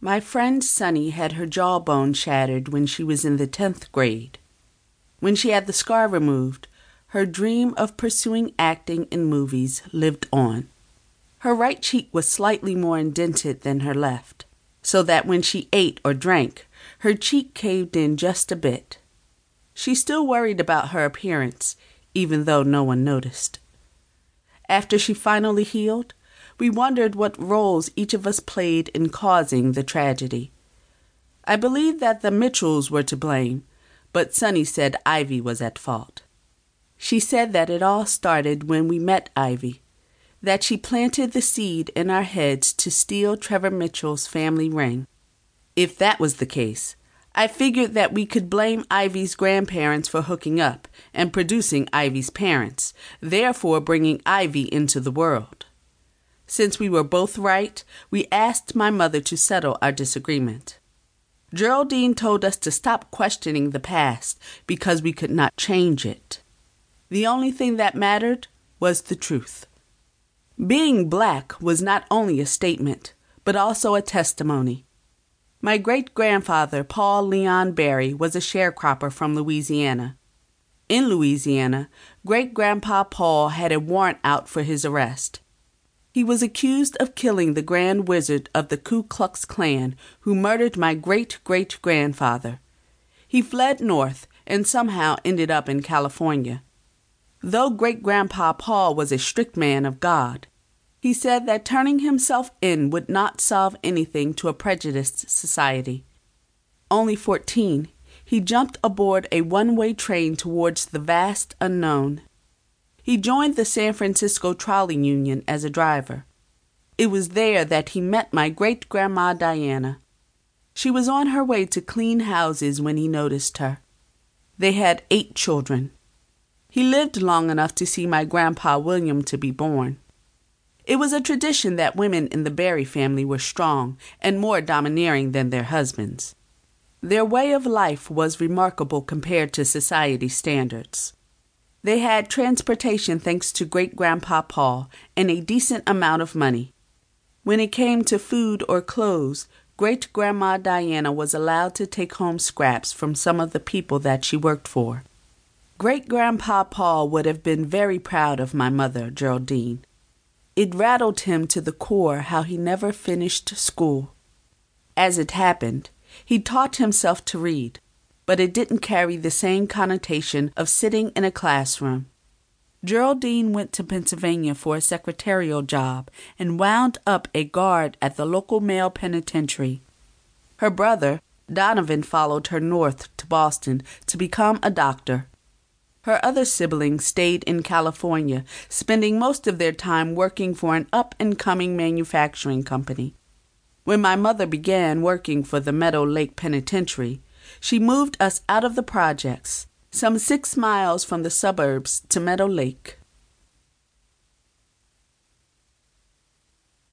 My friend Sunny had her jawbone shattered when she was in the 10th grade. When she had the scar removed, her dream of pursuing acting in movies lived on. Her right cheek was slightly more indented than her left, so that when she ate or drank, her cheek caved in just a bit. She still worried about her appearance, even though no one noticed. After she finally healed, we wondered what roles each of us played in causing the tragedy. I believe that the Mitchells were to blame, but Sunny said Ivy was at fault. She said that it all started when we met Ivy, that she planted the seed in our heads to steal Trevor Mitchell's family ring. If that was the case, I figured that we could blame Ivy's grandparents for hooking up and producing Ivy's parents, therefore bringing Ivy into the world. Since we were both right, we asked my mother to settle our disagreement. Geraldine told us to stop questioning the past because we could not change it. The only thing that mattered was the truth. Being black was not only a statement, but also a testimony. My great grandfather, Paul Leon Berry, was a sharecropper from Louisiana. In Louisiana, great grandpa Paul had a warrant out for his arrest. He was accused of killing the grand wizard of the Ku Klux Klan who murdered my great great grandfather. He fled north and somehow ended up in California. Though great grandpa Paul was a strict man of God, he said that turning himself in would not solve anything to a prejudiced society. Only 14, he jumped aboard a one way train towards the vast unknown. He joined the San Francisco Trolley Union as a driver. It was there that he met my great grandma Diana. She was on her way to clean houses when he noticed her. They had eight children. He lived long enough to see my grandpa William to be born. It was a tradition that women in the Berry family were strong and more domineering than their husbands. Their way of life was remarkable compared to society standards. They had transportation thanks to great grandpa Paul and a decent amount of money. When it came to food or clothes, great grandma Diana was allowed to take home scraps from some of the people that she worked for. Great grandpa Paul would have been very proud of my mother, Geraldine. It rattled him to the core how he never finished school. As it happened, he taught himself to read, but it didn't carry the same connotation of sitting in a classroom. Geraldine went to Pennsylvania for a secretarial job and wound up a guard at the local male penitentiary. Her brother, Donovan, followed her north to Boston to become a doctor. Her other siblings stayed in California, spending most of their time working for an up and coming manufacturing company. When my mother began working for the Meadow Lake Penitentiary, she moved us out of the projects, some six miles from the suburbs, to Meadow Lake.